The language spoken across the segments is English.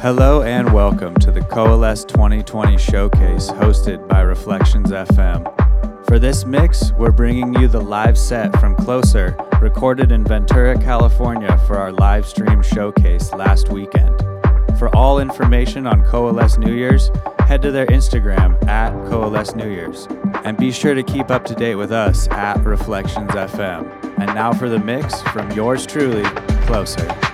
Hello and welcome to the Coalesce 2020 showcase hosted by Reflections FM. For this mix, we're bringing you the live set from Closur, recorded in Ventura, California for our live stream showcase last weekend. For all information on Coalesce New Year's, head to their Instagram at Coalesce New Year's. And be sure to keep up to date with us at Reflections FM. And now for the mix from yours truly, Closur.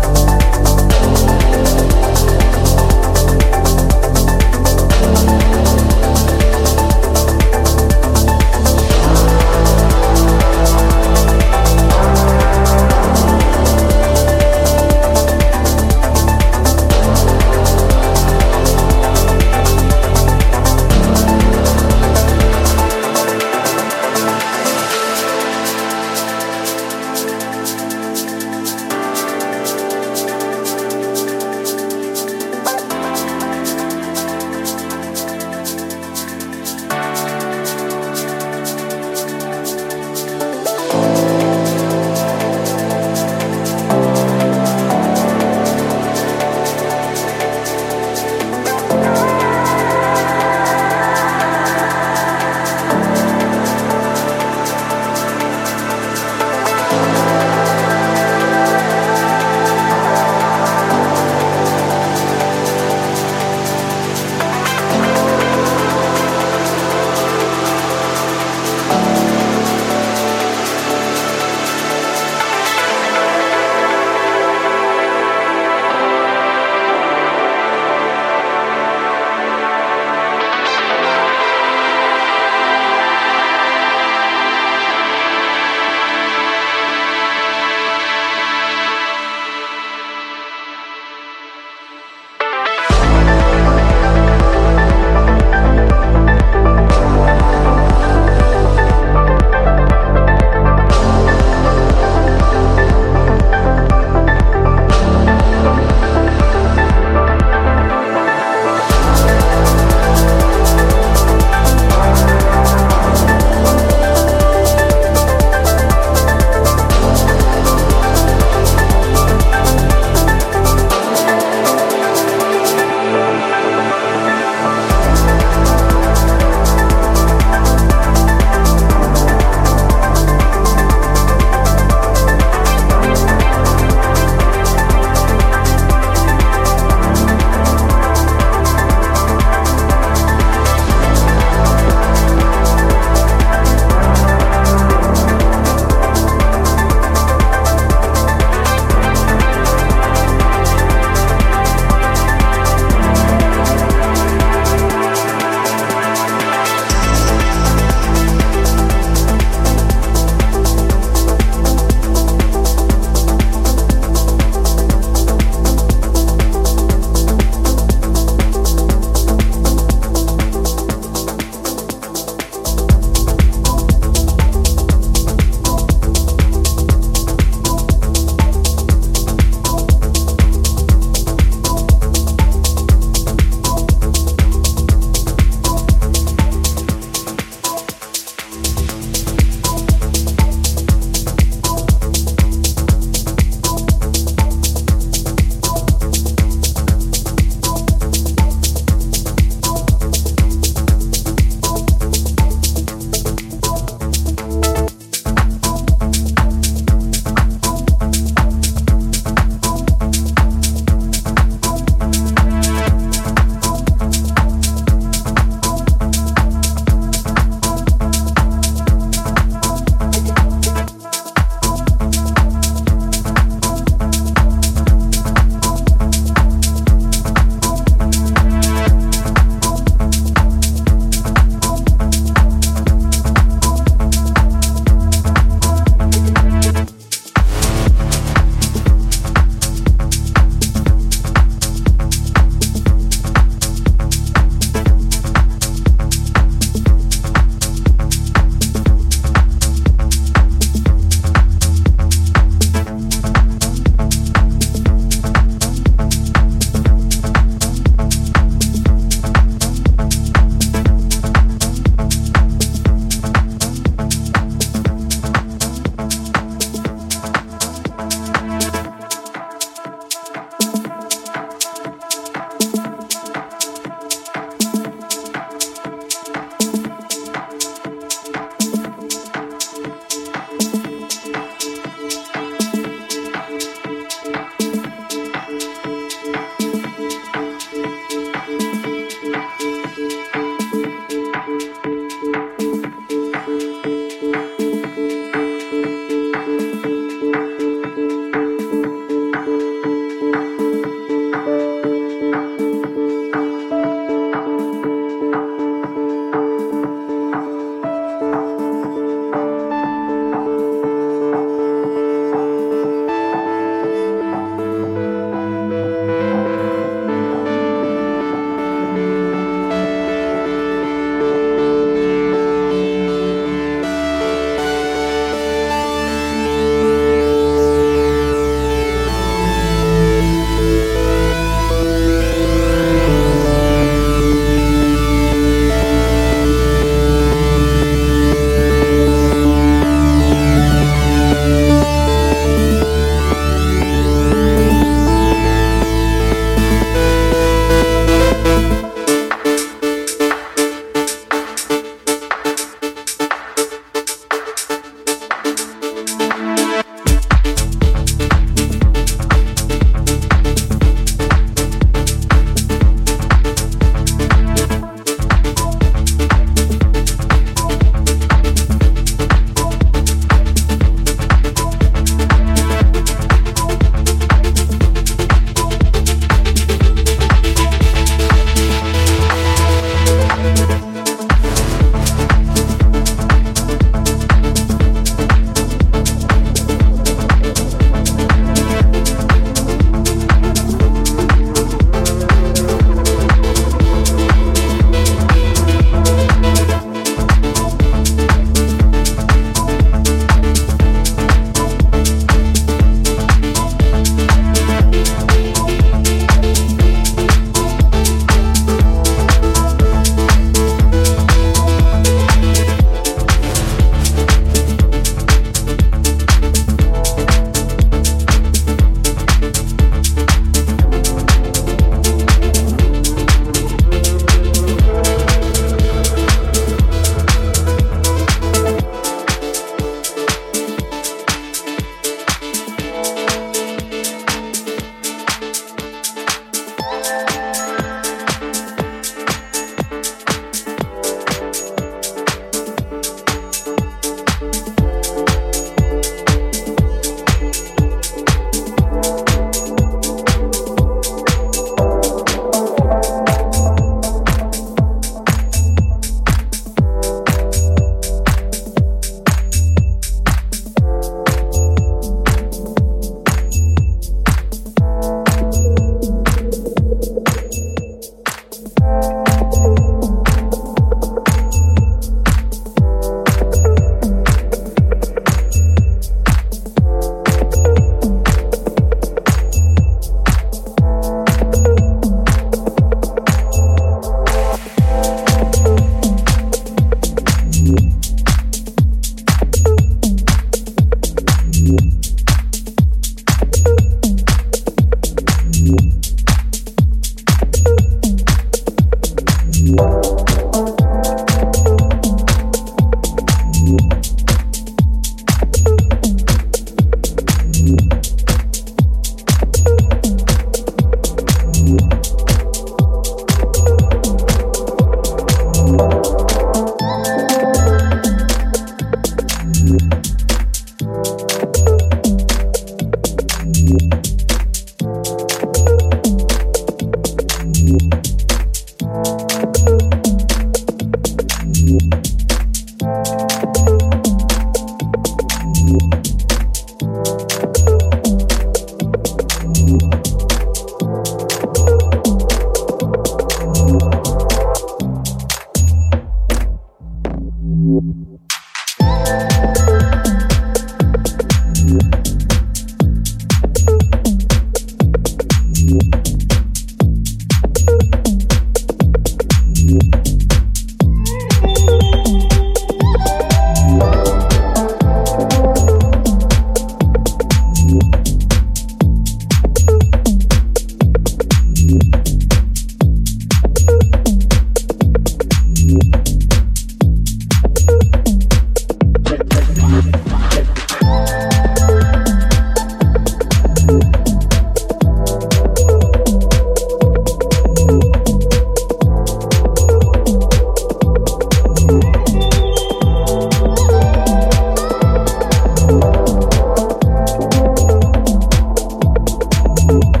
you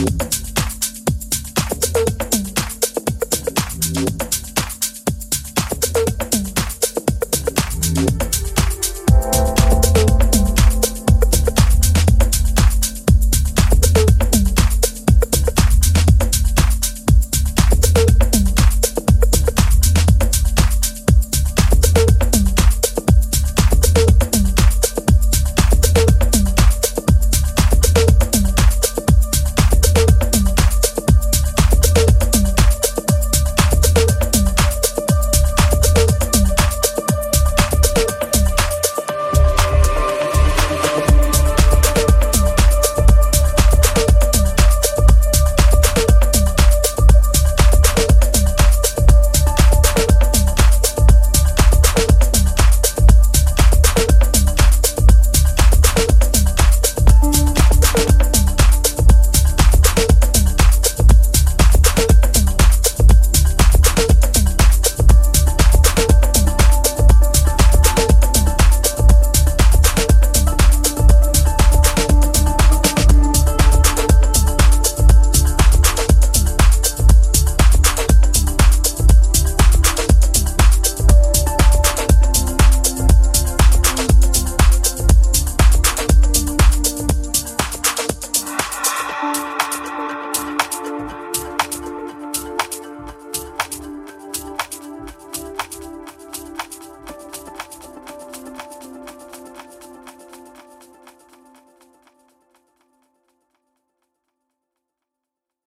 You.